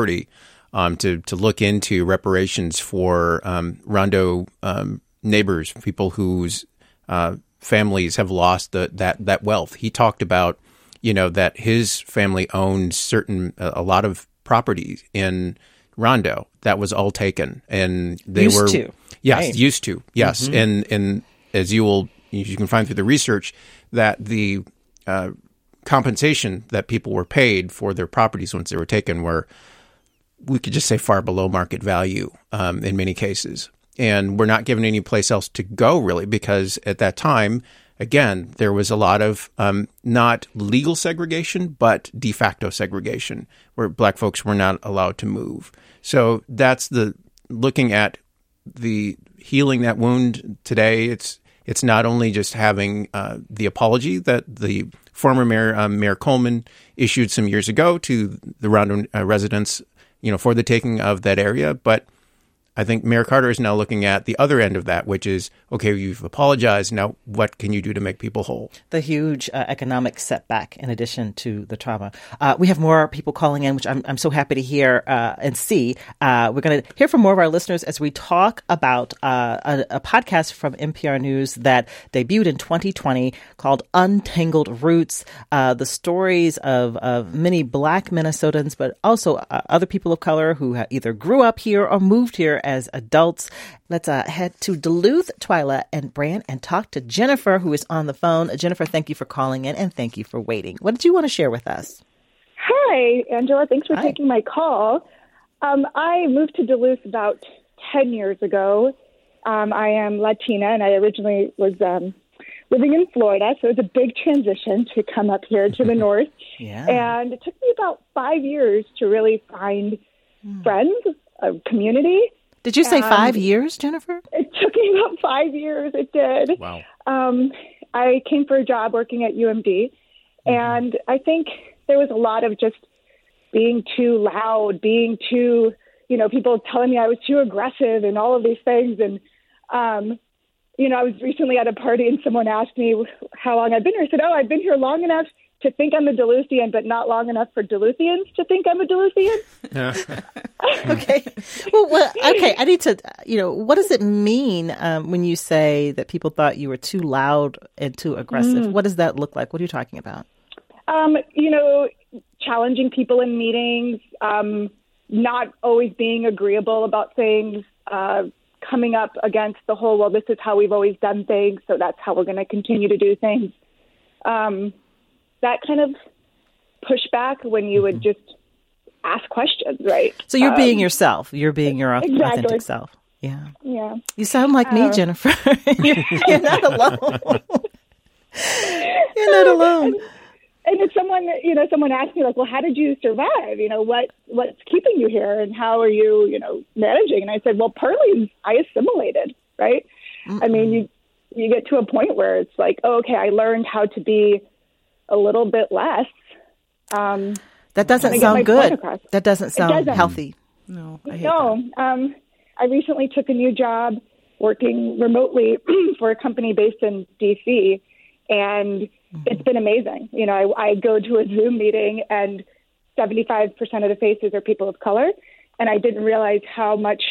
[SPEAKER 2] um, to to look into reparations for um, Rondo um, neighbors, people whose uh, families have lost the, that that wealth. He talked about, you know, that his family owned certain a, a lot of property in Rondo that was all taken, and they
[SPEAKER 1] Used
[SPEAKER 2] were
[SPEAKER 1] to.
[SPEAKER 2] yes,
[SPEAKER 1] Right.
[SPEAKER 2] used to yes, and and as you will you can find through the research that the uh, compensation that people were paid for their properties once they were taken were we could just say far below market value um, in many cases. And we're not given any place else to go really because at that time, again, there was a lot of um, not legal segregation, but de facto segregation where black folks were not allowed to move. So that's the looking at the healing that wound today. It's it's not only just having uh, the apology that the former mayor um, Mayor Coleman issued some years ago to the Rondo uh, residents, you know, for the taking of that area, but I think Mayor Carter is now looking at the other end of that, which is okay, you've apologized. Now, what can you do to make people whole?
[SPEAKER 1] the huge uh, economic setback in addition to the trauma. Uh, we have more people calling in, which I'm, I'm so happy to hear uh, and see. Uh, we're going to hear from more of our listeners as we talk about uh, a, a podcast from MPR News that debuted in 2020 called Untangled Roots, uh, the stories of, of many black Minnesotans, but also other people of color who either grew up here or moved here as adults. Let's uh, head to Duluth, Twyla, and Brandt and talk to Jennifer, who is on the phone. Jennifer, thank you for calling in and thank you for waiting. What did you want to share with us?
[SPEAKER 10] Hi, Angela. Thanks for
[SPEAKER 1] Hi.
[SPEAKER 10] taking my call. Um, I moved to Duluth about 10 years ago, Um, I am Latina, and I originally was um, living in Florida, so it was a big transition to come up here to the [LAUGHS] north.
[SPEAKER 1] Yeah.
[SPEAKER 10] And it took me about five years to really find friends, a community.
[SPEAKER 1] Did you say
[SPEAKER 10] Um,
[SPEAKER 1] five years, Jennifer?
[SPEAKER 10] It took me about five years. It did.
[SPEAKER 2] Wow.
[SPEAKER 10] Um, I came for a job working at UMD, and I think there was a lot of just being too loud, being too, you know, people telling me I was too aggressive and all of these things. And, um, you know, I was recently at a party and someone asked me how long I've been here. I said, Oh, I've been here long enough to think I'm a Duluthian, but not long enough for Duluthians to think I'm a Duluthian. [LAUGHS] [LAUGHS]
[SPEAKER 1] okay. Well, well, okay. I need to, you know, what does it mean um, when you say that people thought you were too loud and too aggressive?
[SPEAKER 10] Mm.
[SPEAKER 1] What does that look like? What are you talking about?
[SPEAKER 10] Um, you know, challenging people in meetings, um, not always being agreeable about things, uh, coming up against the whole, well, this is how we've always done things, so that's how we're going to continue to do things. Um, that kind of pushback when you would just ask questions, right?
[SPEAKER 1] So you're being
[SPEAKER 10] Um,
[SPEAKER 1] yourself. You're being your
[SPEAKER 10] exactly.
[SPEAKER 1] authentic self. Yeah.
[SPEAKER 10] Yeah.
[SPEAKER 1] You sound like me,
[SPEAKER 10] Uh,
[SPEAKER 1] Jennifer. [LAUGHS] [LAUGHS] you're, you're not alone. you're not alone.
[SPEAKER 10] and if someone you know someone asked me like well how did you survive you know what what's keeping you here and how are you you know managing and i said well partly i assimilated right i mean you you get to a point where it's like oh, okay i learned how to be a little bit less um
[SPEAKER 1] That doesn't
[SPEAKER 10] Trying to get
[SPEAKER 1] sound good. That doesn't sound
[SPEAKER 10] doesn't.
[SPEAKER 1] healthy.
[SPEAKER 3] No, I hate
[SPEAKER 10] no um i recently took a new job working remotely [CLEARS THROAT] for a company based in dc and it's been amazing. You know, I, I go to a Zoom meeting and 75% of the faces are people of color. And I didn't realize how much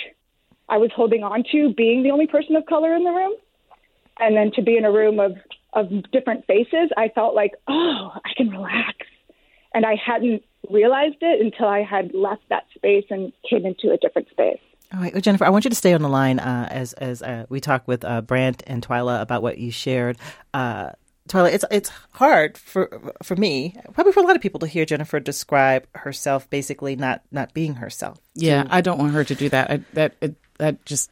[SPEAKER 10] I was holding on to being the only person of color in the room. And then to be in a room of, of different faces, I felt like, oh, I can relax. And I hadn't realized it until I had left that space and came into a different space.
[SPEAKER 1] All right, well, Jennifer, I want you to stay on the line uh, as as uh, we talk with uh, Brandt and Twyla about what you shared. Uh, Twyla, it's it's hard for for me, probably for a lot of people, to hear Jennifer describe herself basically not not being herself.
[SPEAKER 3] Yeah, I don't want her to do that. I, that it, that just.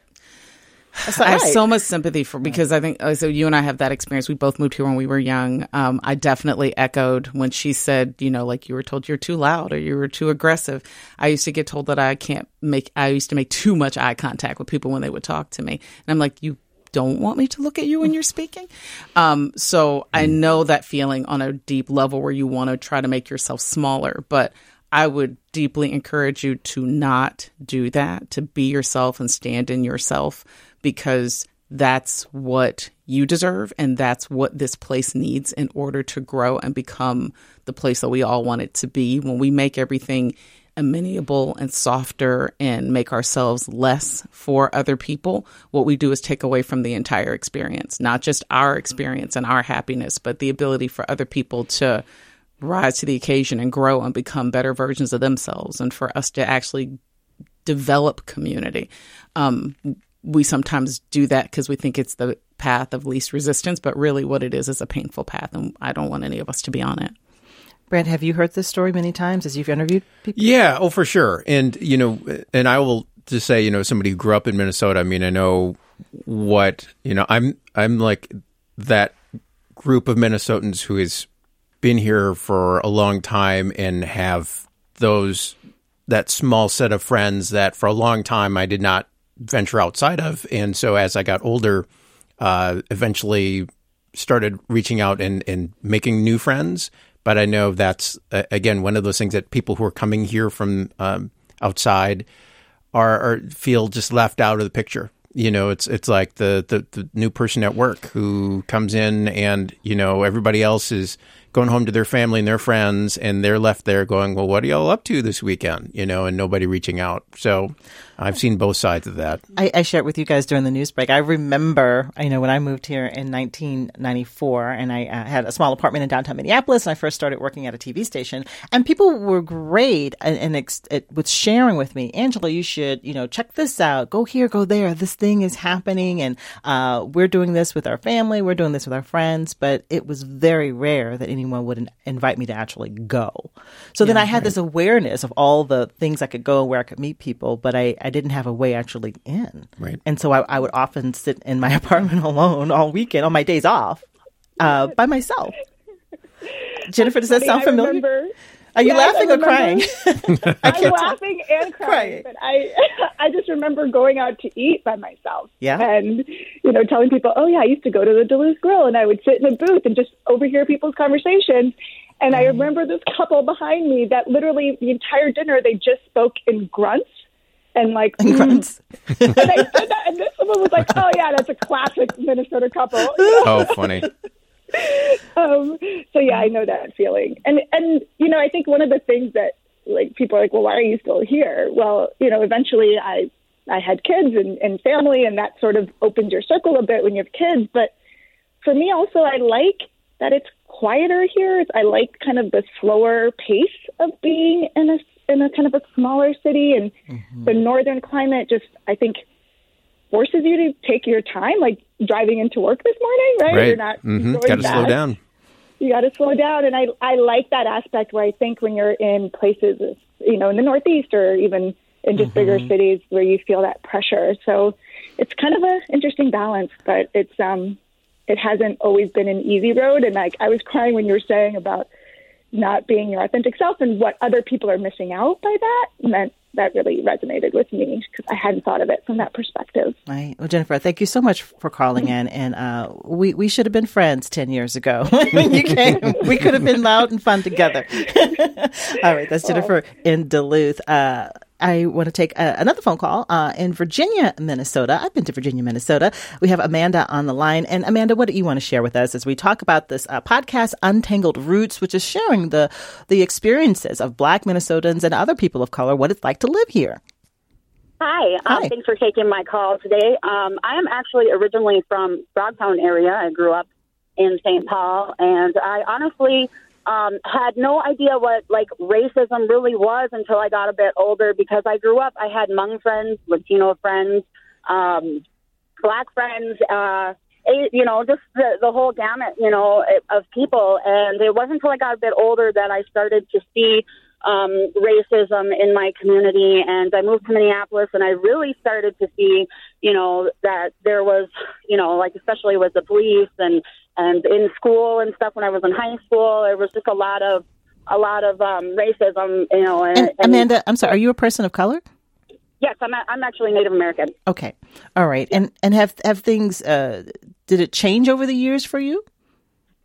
[SPEAKER 1] That's
[SPEAKER 3] I have
[SPEAKER 1] right.
[SPEAKER 3] so much sympathy for because I think uh, so. You and I have that experience. We both moved here when we were young. Um, I definitely echoed when she said, you know, like you were told you're too loud or you were too aggressive. I used to get told that I can't make. I used to make too much eye contact with people when they would talk to me, and I'm like, you don't want me to look at you when you're speaking. Um, so I know that feeling on a deep level where you want to try to make yourself smaller, but I would deeply encourage you to not do that, to be yourself and stand in yourself because that's what you deserve and that's what this place needs in order to grow and become the place that we all want it to be. When we make everything amenable and softer and make ourselves less for other people, what we do is take away from the entire experience, not just our experience and our happiness, but the ability for other people to rise to the occasion and grow and become better versions of themselves and for us to actually develop community. Um, we sometimes do that because we think it's the path of least resistance, but really what it is is a painful path, and I don't want any of us to be on it.
[SPEAKER 1] Brandt, have you heard this story many times as you've interviewed people?
[SPEAKER 2] Yeah, oh for sure. And you know, and I will just say, you know, somebody who grew up in Minnesota, I mean, I know what, you know, I'm I'm like that group of Minnesotans who has been here for a long time and have those that small set of friends that for a long time I did not venture outside of. And so as I got older, uh, eventually started reaching out and, and making new friends. But I know that's, uh, again, one of those things that people who are coming here from um, outside are, are feel just left out of the picture. You know, it's it's like the, the, the new person at work who comes in and, you know, everybody else is going home to their family and their friends and they're left there going, well, what are y'all up to this weekend? You know, and nobody reaching out. So I've seen both sides of that.
[SPEAKER 1] I, I shared with you guys during the news break. I remember, you know, when I moved here in 1994 and I uh, had a small apartment in downtown Minneapolis and I first started working at a TV station and people were great and, and ex- it, with sharing with me, Angela, you should, you know, check this out. Go here, go there. This thing is happening and uh, we're doing this with our family. We're doing this with our friends. But it was very rare that anyone anyone would in- invite me to actually go. So then I had this awareness of all the things I could go and where I could meet people, but I, I didn't have a way actually in.
[SPEAKER 2] Right.
[SPEAKER 1] And so I, I would often sit in my [LAUGHS] apartment alone all weekend on my days off uh, by myself. [LAUGHS] Jennifer, does that sound
[SPEAKER 10] I
[SPEAKER 1] familiar?
[SPEAKER 10] remember-
[SPEAKER 1] Are you
[SPEAKER 10] Yes, I
[SPEAKER 1] laughing or crying? [LAUGHS] [LAUGHS] I
[SPEAKER 10] I'm
[SPEAKER 1] tell.
[SPEAKER 10] laughing and crying,
[SPEAKER 1] Crying.
[SPEAKER 10] but I [LAUGHS] I just remember going out to eat by myself.
[SPEAKER 1] Yeah.
[SPEAKER 10] And you know, telling people, "Oh yeah, I used to go to the Duluth Grill and I would sit in a booth and just overhear people's conversations." And I mm-hmm. remember this couple behind me that literally the entire dinner they just spoke in grunts and like
[SPEAKER 1] And mm. grunts.
[SPEAKER 10] and I said that, and this woman was like, "Oh yeah, that's a classic Minnesota couple." You know?
[SPEAKER 2] Oh, funny.
[SPEAKER 10] Um, so yeah, I know that feeling. And and you know, I think one of the things that like people are like, well, why are you still here? Well, you know, eventually I I had kids and, and family, and that sort of opens your circle a bit when you have kids. But for me, also, I like that it's quieter here. I like kind of the slower pace of being in a in a kind of a smaller city, and the northern climate just I think forces you to take your time, like driving into work this morning, right?
[SPEAKER 2] Right.
[SPEAKER 10] You're not
[SPEAKER 2] hmm
[SPEAKER 10] going
[SPEAKER 2] Got to slow down.
[SPEAKER 10] you got to slow down and i i like that aspect where i think when you're in places you know in the northeast or even in just bigger cities where you feel that pressure so it's kind of an interesting balance but it's um it hasn't always been an easy road and like i was crying when you were saying about not being your authentic self and what other people are missing out by that meant that really resonated with me because i hadn't thought of it from that perspective
[SPEAKER 1] Right. Well, Jennifer, thank you so much for calling in. And uh, we, we should have been friends 10 years ago [LAUGHS] when you came. We could have been loud and fun together. [LAUGHS] All right. That's Jennifer in Duluth. Uh, I want to take uh, another phone call uh, in Virginia, Minnesota. I've been to Virginia, Minnesota. We have Amanda on the line. And Amanda, what do you want to share with us as we talk about this uh, podcast, Untangled Roots, which is sharing the, the experiences of Black Minnesotans and other people of color, what it's like to live here?
[SPEAKER 11] Hi, um,
[SPEAKER 1] Hi.
[SPEAKER 11] thanks for taking my call today. Um, I am actually originally from Frogtown area. I grew up in St. Paul, and I honestly um, had no idea what like racism really was until I got a bit older. Because I grew up, I had Hmong friends, Latino friends, um, black friends. Uh, you know, just the, the whole gamut, you know, of people. And it wasn't until I got a bit older that I started to see um, racism in my community. And I moved to Minneapolis and I really started to see, you know, that there was, you know, like especially with the police and, and in school and stuff when I was in high school, there was just a lot of, a lot of um, racism, you know. And,
[SPEAKER 1] And
[SPEAKER 11] and-
[SPEAKER 1] Amanda, I'm sorry, are you a person of color?
[SPEAKER 11] yes, I'm, a, I'm actually Native American.
[SPEAKER 1] Okay. All right. And and have have things uh did it change over the years for you?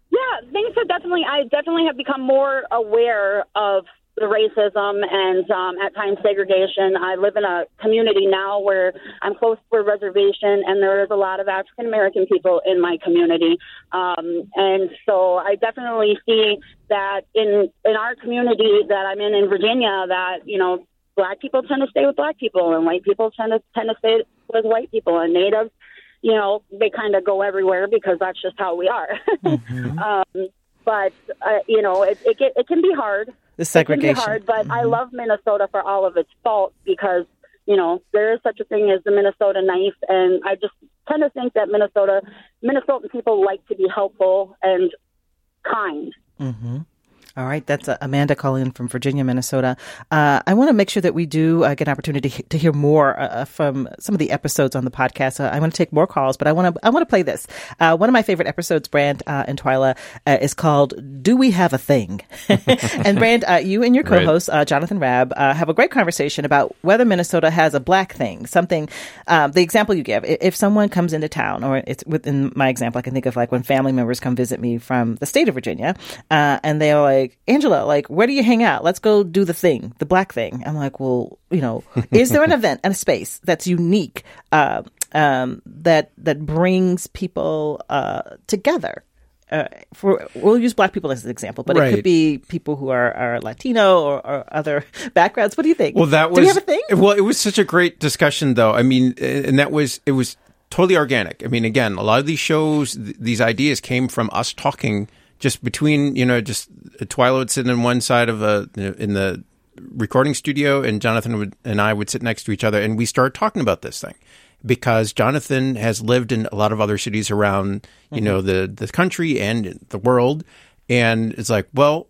[SPEAKER 11] Yeah, things have definitely. I definitely have become more aware of the racism and um, at times segregation. I live in a community now where I'm close to a reservation, and there is a lot of African American people in my community, um, and so I definitely see that in in our community that I'm in in Virginia that you know black people tend to stay with black people, and white people tend to tend to stay with white people, and natives you know, they kind of go everywhere because that's just how we are. [LAUGHS] um, but uh, you know, it it, it can be hard.
[SPEAKER 1] The
[SPEAKER 11] It
[SPEAKER 1] segregation.
[SPEAKER 11] can be hard, but I love Minnesota for all of its faults because you know there is such a thing as the Minnesota knife, and I just tend to think that Minnesota Minnesotan people like to be helpful and kind.
[SPEAKER 1] Mm-hmm. All right, that's uh, Amanda calling in from Virginia, Minnesota. Uh, I want to make sure that we do uh, get an opportunity to, to hear more uh, from some of the episodes on the podcast. Uh, I want to take more calls, but I want to I want to play this. Uh, one of my favorite episodes, Brandt uh, and Twyla, uh, is called "Do We Have a Thing?" [LAUGHS] and Brandt, uh, you and your co-host uh, Jonathan Rabb uh, have a great conversation about whether Minnesota has a black thing. Something, um, the example you give, if someone comes into town, or it's within my example, I can think of like when family members come visit me from the state of Virginia, uh, and they're like, Angela, like, where do you hang out? Let's go do the thing, the black thing. I'm like, well, you know, is there an [LAUGHS] event and a space that's unique, uh, um, that that brings people uh, together? Uh, for we'll use black people as an example, but it could be people who are, are Latino or, or other [LAUGHS] backgrounds. What do you think?
[SPEAKER 2] Well, that was
[SPEAKER 1] do we have a thing?
[SPEAKER 2] Well, it was such a great discussion, though. I mean, and that was it was totally organic. I mean, again, a lot of these shows, th- these ideas came from us talking just between you know just Twyla would sit on one side of a in the recording studio, and Jonathan would and I would sit next to each other, and we start talking about this thing because Jonathan has lived in a lot of other cities around you know mm-hmm. the the country and the world. and it's like, well,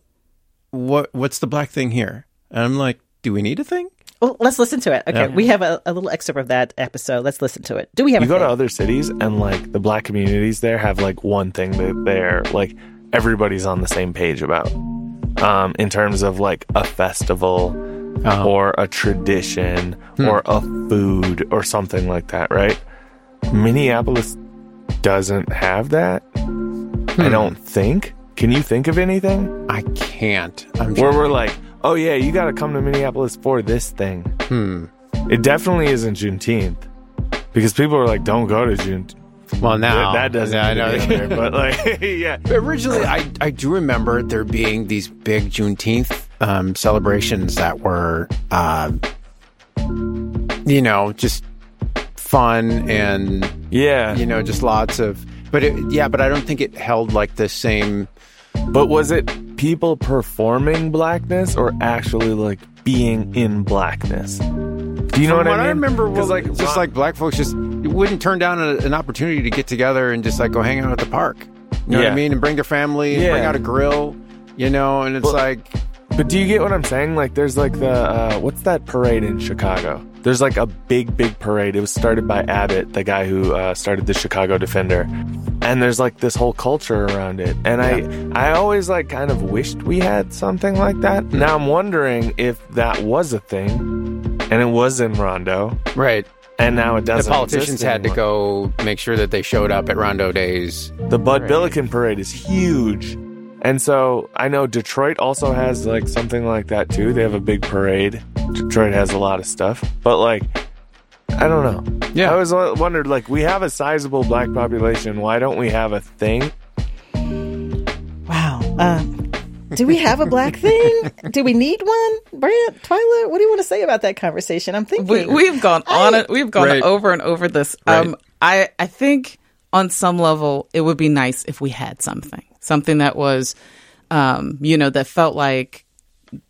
[SPEAKER 2] what what's the black thing here? And I'm like, do we need a thing?
[SPEAKER 1] Well, let's listen to it. Okay,
[SPEAKER 2] Yeah.
[SPEAKER 1] we have a, a little excerpt of that episode. Let's listen to it. Do we have
[SPEAKER 12] you
[SPEAKER 1] a
[SPEAKER 12] go to other cities and like the black communities there have like one thing that they're like everybody's on the same page about um in terms of like a festival
[SPEAKER 2] Uh-huh.
[SPEAKER 12] or a tradition
[SPEAKER 2] Hmm.
[SPEAKER 12] or a food or something like that right minneapolis doesn't have that i don't think can you think of anything
[SPEAKER 2] Hmm. I can't. I'm
[SPEAKER 12] where we're like oh yeah you got to come to minneapolis for this thing
[SPEAKER 2] Hmm.
[SPEAKER 12] it definitely isn't juneteenth because people are like don't go to juneteenth
[SPEAKER 2] Well, now
[SPEAKER 12] that doesn't
[SPEAKER 2] Yeah, I know.
[SPEAKER 12] there, but like [LAUGHS] [LAUGHS] yeah
[SPEAKER 2] Originally, I, I do remember there being these big Juneteenth um, celebrations that were, uh, you know, just fun and
[SPEAKER 12] yeah,
[SPEAKER 2] you know, just lots of. But it, yeah, but I don't think it held like the same.
[SPEAKER 12] But was it people performing blackness or actually like being in blackness? Do you know
[SPEAKER 2] From
[SPEAKER 12] what, I mean?
[SPEAKER 2] I remember, was
[SPEAKER 12] 'Cause,
[SPEAKER 2] like just like black folks just wouldn't turn down a, an opportunity to get together and just like go hang out at the park. You know what I mean? And bring their family, and
[SPEAKER 12] Yeah.
[SPEAKER 2] bring out a grill. You know, and it's
[SPEAKER 12] Well,
[SPEAKER 2] like
[SPEAKER 12] But do you get what I'm saying? Like, there's like the uh, what's that parade in Chicago? There's like a big, big parade. It was started by Abbott, the guy who uh, started the Chicago Defender, and there's like this whole culture around it. And I, I always like kind of wished we had something like that. Now I'm wondering if that was a thing, and it was in Rondo,
[SPEAKER 2] right.
[SPEAKER 12] and now it doesn't.
[SPEAKER 2] the politicians
[SPEAKER 12] exist
[SPEAKER 2] had to go make sure that they showed up at Rondo Days.
[SPEAKER 12] The Bud Billiken parade is huge. And so I know Detroit also has like something like that too. They have a big parade. Detroit has a lot of stuff. But like I don't know.
[SPEAKER 2] Yeah.
[SPEAKER 12] I always wondered like we have a sizable black population. Why don't we have a thing?
[SPEAKER 1] Wow. Um, do we have a black thing? do we need one? Brandt, Twyla, what do you want to say about that conversation? I'm thinking.
[SPEAKER 3] We, we've gone on it. We've gone
[SPEAKER 2] Right.
[SPEAKER 3] over and over this.
[SPEAKER 2] Right.
[SPEAKER 3] Um, I I think on some level it would be nice if we had something, something that was, um, you know, that felt like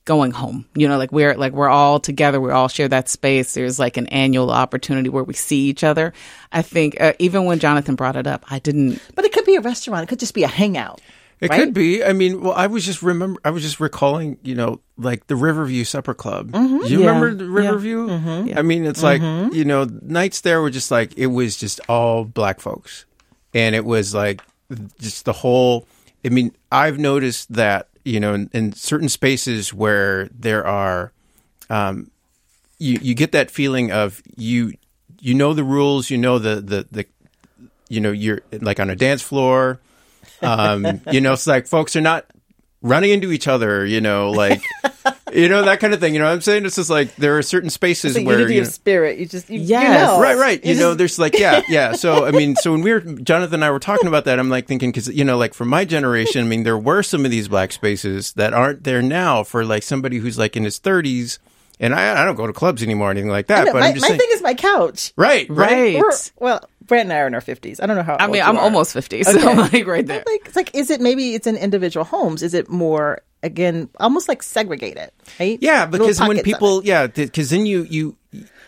[SPEAKER 3] going home. You know, like we're like we're all together. We all share that space. There's like an annual opportunity where we see each other. I think uh, even when Jonathan brought it up, I didn't.
[SPEAKER 1] but it could be a restaurant. It could just be a hangout.
[SPEAKER 2] It
[SPEAKER 1] right?
[SPEAKER 2] could be. I mean, well, I was just remember. I was just recalling, you know, like the Riverview Supper Club. You
[SPEAKER 3] Mm-hmm. Yeah.
[SPEAKER 2] remember the Riverview? I mean, it's like you know, nights there were just like it was just all black folks, and it was like just the whole. I mean, I've noticed that you know, in, in certain spaces where there are, um, you you get that feeling of you you know the rules, you know the the the, you know you're like on a dance floor. Um, you know, it's like folks are not running into each other, you know, like, [LAUGHS] you know, that kind of thing. You know what I'm saying? It's just like there are certain spaces
[SPEAKER 1] It's a
[SPEAKER 2] where,
[SPEAKER 1] unity
[SPEAKER 2] you
[SPEAKER 1] of
[SPEAKER 2] know,
[SPEAKER 1] spirit. You just, you, you know.
[SPEAKER 2] right, right. You,
[SPEAKER 1] You
[SPEAKER 2] know,
[SPEAKER 1] just-
[SPEAKER 2] there's like, yeah, [LAUGHS] yeah. So, I mean, so when we were, Jonathan and I were talking about that, I'm like thinking, cause, you know, like for my generation, I mean, there were some of these black spaces that aren't there now for like somebody who's like in his 30s. And I, I don't go to clubs anymore or anything like
[SPEAKER 1] I
[SPEAKER 2] that,
[SPEAKER 1] know,
[SPEAKER 2] but
[SPEAKER 1] my,
[SPEAKER 2] I'm just
[SPEAKER 1] my
[SPEAKER 2] saying,
[SPEAKER 1] thing is my couch.
[SPEAKER 2] right, right.
[SPEAKER 3] Right.
[SPEAKER 1] Well, Brandt and I are in our 50s. I don't know how
[SPEAKER 3] I
[SPEAKER 1] old
[SPEAKER 3] mean,
[SPEAKER 1] you
[SPEAKER 3] I'm
[SPEAKER 1] are.
[SPEAKER 3] almost fifty, so
[SPEAKER 1] Okay.
[SPEAKER 3] I'm [LAUGHS] like right there.
[SPEAKER 1] But like, it's like, is it maybe it's in individual homes? Is it more, again, almost like segregated, right?
[SPEAKER 2] Yeah, because when people, yeah, because then you you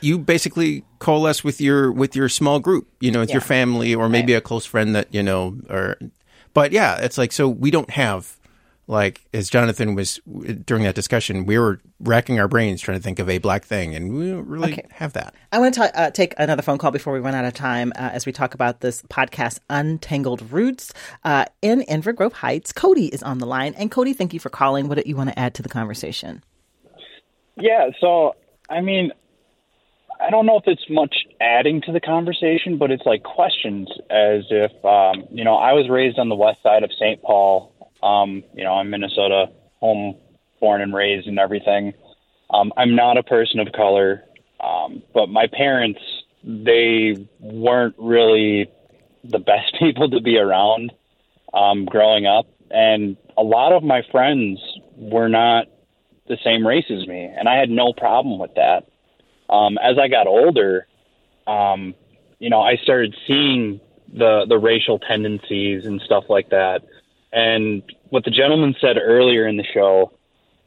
[SPEAKER 2] you basically coalesce with your with your small group, you know, with your family or maybe a close friend that you know, or. But yeah, it's like so we don't have like as Jonathan was during that discussion, we were racking our brains trying to think of a black thing, and we don't really
[SPEAKER 1] Okay.
[SPEAKER 2] have that.
[SPEAKER 1] I want to ta- uh, take another phone call before we run out of time uh, as we talk about this podcast, Untangled Roots, uh, in Inver Grove Heights. Cody is on the line. And Cody, thank you for calling. What do you want to add to the conversation?
[SPEAKER 13] Yeah, so I mean, I don't know if it's much adding to the conversation, but it's like questions as if um, you know I was raised on the west side of St. Paul. Um, you know, I'm Minnesota, home born and raised and everything. Um, I'm not a person of color, um, but my parents they weren't really the best [LAUGHS] people to be around um, growing up, and a lot of my friends were not the same race as me, and I had no problem with that. Um, as I got older, um, you know, I started seeing the the racial tendencies and stuff like that. And what the gentleman said earlier in the show,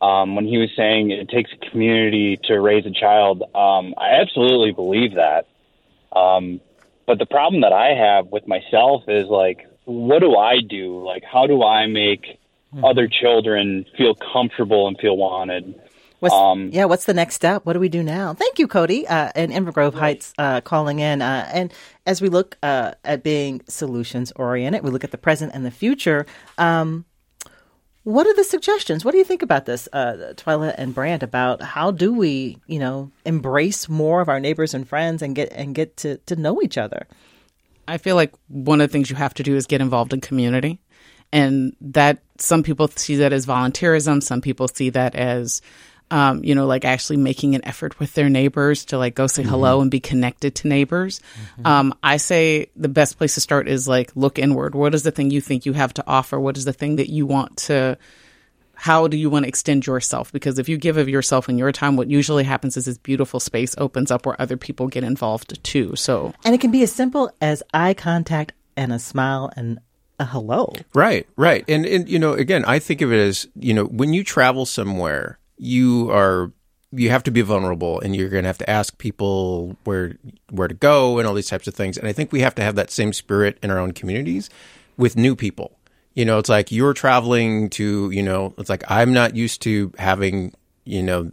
[SPEAKER 13] um, when he was saying it takes a community to raise a child, um, I absolutely believe that. Um, but the problem that I have with myself is like, what do I do? Like, how do I make other children feel comfortable and feel wanted.
[SPEAKER 1] What's,
[SPEAKER 13] Um,
[SPEAKER 1] yeah, what's the next step? What do we do now? Thank you, Cody, uh, and Inver Grove Heights uh, calling in. Uh, and as we look uh, at being solutions oriented, we look at the present and the future. Um, what are the suggestions? What do you think about this, uh, Twyla and Brandt? About how do we, you know, embrace more of our neighbors and friends and get and get to to know each other?
[SPEAKER 3] I feel like one of the things you have to do is get involved in community. And that some people see that as volunteerism, some people see that as um, you know, like actually making an effort with their neighbors to like go say hello and be connected to neighbors. Um, I say the best place to start is like look inward. What is the thing you think you have to offer? What is the thing that you want to how do you want to extend yourself? Because if you give of yourself and your time, what usually happens is this beautiful space opens up where other people get involved too. So
[SPEAKER 1] And it can be as simple as eye contact and a smile and a hello.
[SPEAKER 2] Right, right. And and you know, again, I think of it as, you know, when you travel somewhere, you are you have to be vulnerable and you're going to have to ask people where where to go and all these types of things. And I think we have to have that same spirit in our own communities with new people. You know, it's like you're traveling to, you know, it's like I'm not used to having, you know,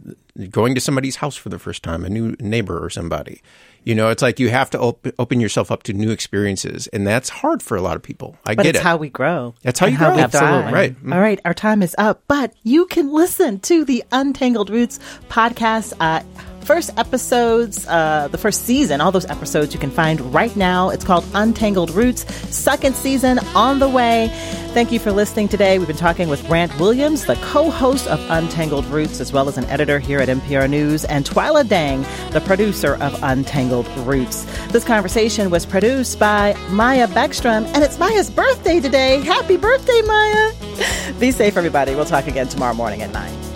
[SPEAKER 2] going to somebody's house for the first time, a new neighbor or somebody. You know, it's like you have to op- open yourself up to new experiences, and that's hard for a lot of people. I
[SPEAKER 1] but
[SPEAKER 2] get
[SPEAKER 1] it's
[SPEAKER 2] it.
[SPEAKER 1] how we grow.
[SPEAKER 2] That's how
[SPEAKER 1] and
[SPEAKER 2] you grow.
[SPEAKER 1] we
[SPEAKER 2] Absolutely.
[SPEAKER 1] thrive.
[SPEAKER 2] Right. Mm.
[SPEAKER 1] All right. Our time is up, but you can listen to the Untangled Roots podcast. Uh, first episodes, uh, the first season, all those episodes you can find right now. It's called Untangled Roots. Second season on the way. Thank you for listening today. We've been talking with Brandt Williams, the co-host of Untangled Roots, as well as an editor here at MPR News, and Twyla Dang, the producer of Untangled Roots. This conversation was produced by Maya Beckstrom, and it's Maya's birthday today. Happy birthday, Maya! [LAUGHS] Be safe, everybody. We'll talk again tomorrow morning at 9.